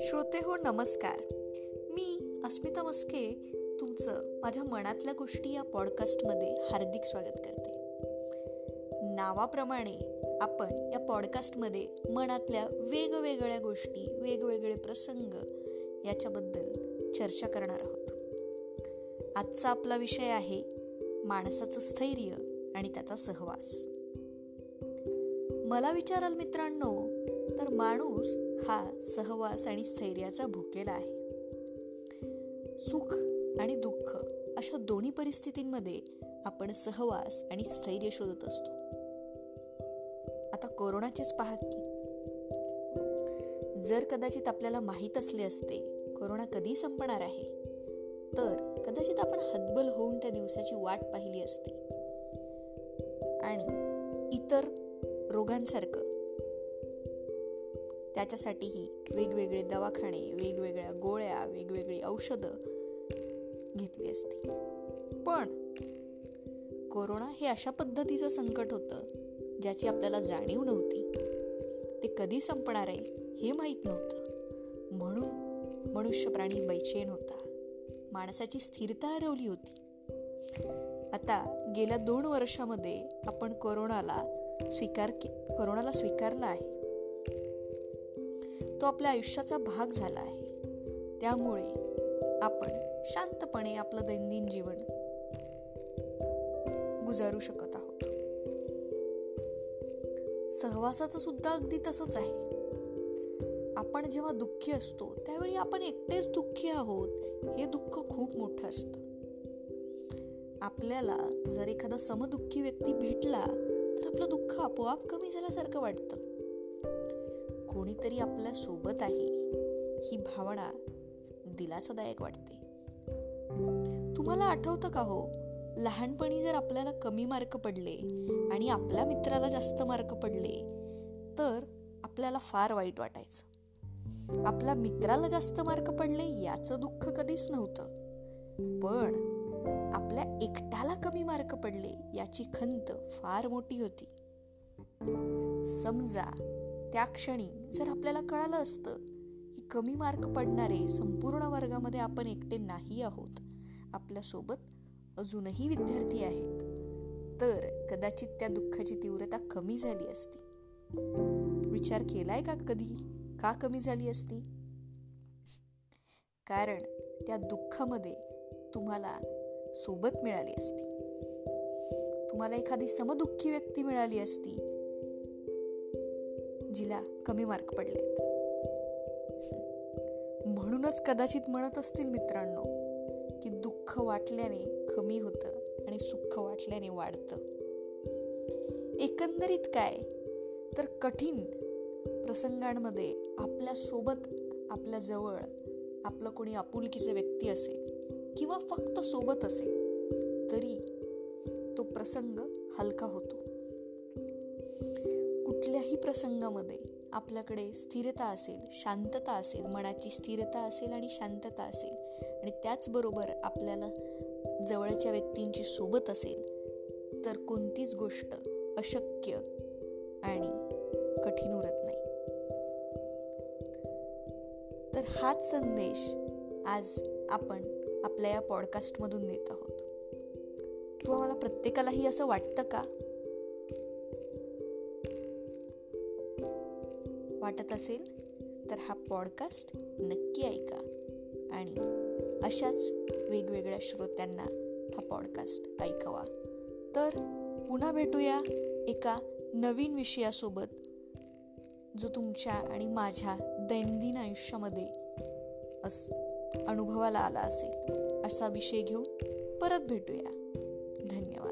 श्रोते हो नमस्कार. मी अस्मिता मस्के तुमचं माझ्या मनातल्या गोष्टी या पॉडकास्टमध्ये हार्दिक स्वागत करते. नावाप्रमाणे आपण या पॉडकास्टमध्ये मनातल्या वेगवेगळ्या गोष्टी वेगवेगळे प्रसंग याच्याबद्दल चर्चा करणार आहोत. आजचा आपला विषय आहे माणसाचं स्थैर्य आणि त्याचा सहवास. मला विचाराल मित्रांनो तर माणूस हा सहवास आणि स्थैर्याचा भुकेला आहे. सुख आणि दुःख अशा दोन्ही परिस्थितींमध्ये आपण सहवास आणि स्थैर्य शोधत असतो. आता कोरोनाचेच पहा की. जर कदाचित आपल्याला माहीत असले असते कोरोना कधी संपणार आहे? तर कदाचित आपण हतबल होऊन त्या दिवसाची वाट पाहिली असती. आणि इतर रोगांसारखं. त्याच्यासाठीही वेगवेगळे दवाखाने वेगवेगळ्या गोळ्या वेगवेगळी औषधं घेतली असती. पण कोरोना हे अशा पद्धतीचं संकट होतं ज्याची आपल्याला जाणीव नव्हती. ते कधी संपणार आहे हे माहीत नव्हतं. म्हणून मनुष्य प्राणी बैचेन होता. माणसाची स्थिरता हरवली होती. आता गेल्या दोन वर्षामध्ये आपण कोरोनाला स्वीकार करोनाला स्वीकारला आहे. तो आपल्या आयुष्याचा भाग झाला आहे. त्यामुळे आपण शांतपणे आपलं दैनंदिन जीवन गुजारू शकत आहोत. सहवासाचं सुद्धा अगदी तसंच आहे. आपण जेव्हा दुःखी असतो त्यावेळी आपण एकटेच दुःखी आहोत हे दुःख खूप मोठं असतं. आपल्याला जर एखादा समदुःखी व्यक्ती भेटला दुःख आपोआप कमी झाल्यासारखं वाटतं. कोणीतरी आपल्यासोबत आहे ही भावना दिलासादायक वाटते. तुम्हाला आठवतं का हो लहानपणी जर आपल्याला कमी मार्क पडले आणि आपल्या मित्राला जास्त मार्क पडले तर आपल्याला फार वाईट वाटायचं. आपल्या मित्राला जास्त मार्क पडले याचं दुःख कधीच नव्हतं. पण आपल्या एकट्याला कमी मार्क पडले याची खंत फार मोठी होती. समजा त्या क्षणी जर आपल्याला कळालं असतं की कमी मार्क पडणारे संपूर्ण वर्गामध्ये आपण एकटे नाही आहोत आपल्यासोबत अजूनही विद्यार्थी आहेत तर कदाचित त्या दुःखाची तीव्रता कमी झाली असती. विचार केलाय का कधी? का कमी झाली असती? कारण त्या दुःखामध्ये तुम्हाला सोबत मिळाली असती. तुम्हाला एखादी समदुःखी व्यक्ती मिळाली असती जिला कमी मार्क पडलेत. म्हणूनच कदाचित म्हणत असतील मित्रांनो की दुःख वाटल्याने कमी होतं आणि सुख वाटल्याने वाढतं. एकंदरीत काय? तर कठीण प्रसंगांमध्ये आपल्यासोबत आपल्या जवळ आपलं कोणी आपुलकीचे व्यक्ती असेल किंवा फक्त सोबत असेल तरी तो प्रसंग हलका होतो. कुठल्याही प्रसंगामध्ये आपल्याकडे स्थिरता असेल शांतता असेल मनाची स्थिरता असेल आणि शांतता असेल आणि त्याचबरोबर आपल्याला जवळच्या व्यक्तींची सोबत असेल तर कोणतीच गोष्ट अशक्य आणि कठीण उरत नाही. तर हाच संदेश आज आपण आपल्या या पॉडकास्टमधून देत आहोत. किंवा मला प्रत्येकालाही असं वाटतं का? वाटत असेल तर हा पॉडकास्ट नक्की ऐका. आणि अशाच वेगवेगळ्या श्रोत्यांना हा पॉडकास्ट ऐकवा. तर पुन्हा भेटूया एका नवीन विषयासोबत जो तुमच्या आणि माझ्या दैनंदिन आयुष्यामध्ये अस अनुभवाला आला असेल. असा विषय घेऊन परत भेटूया. धन्यवाद.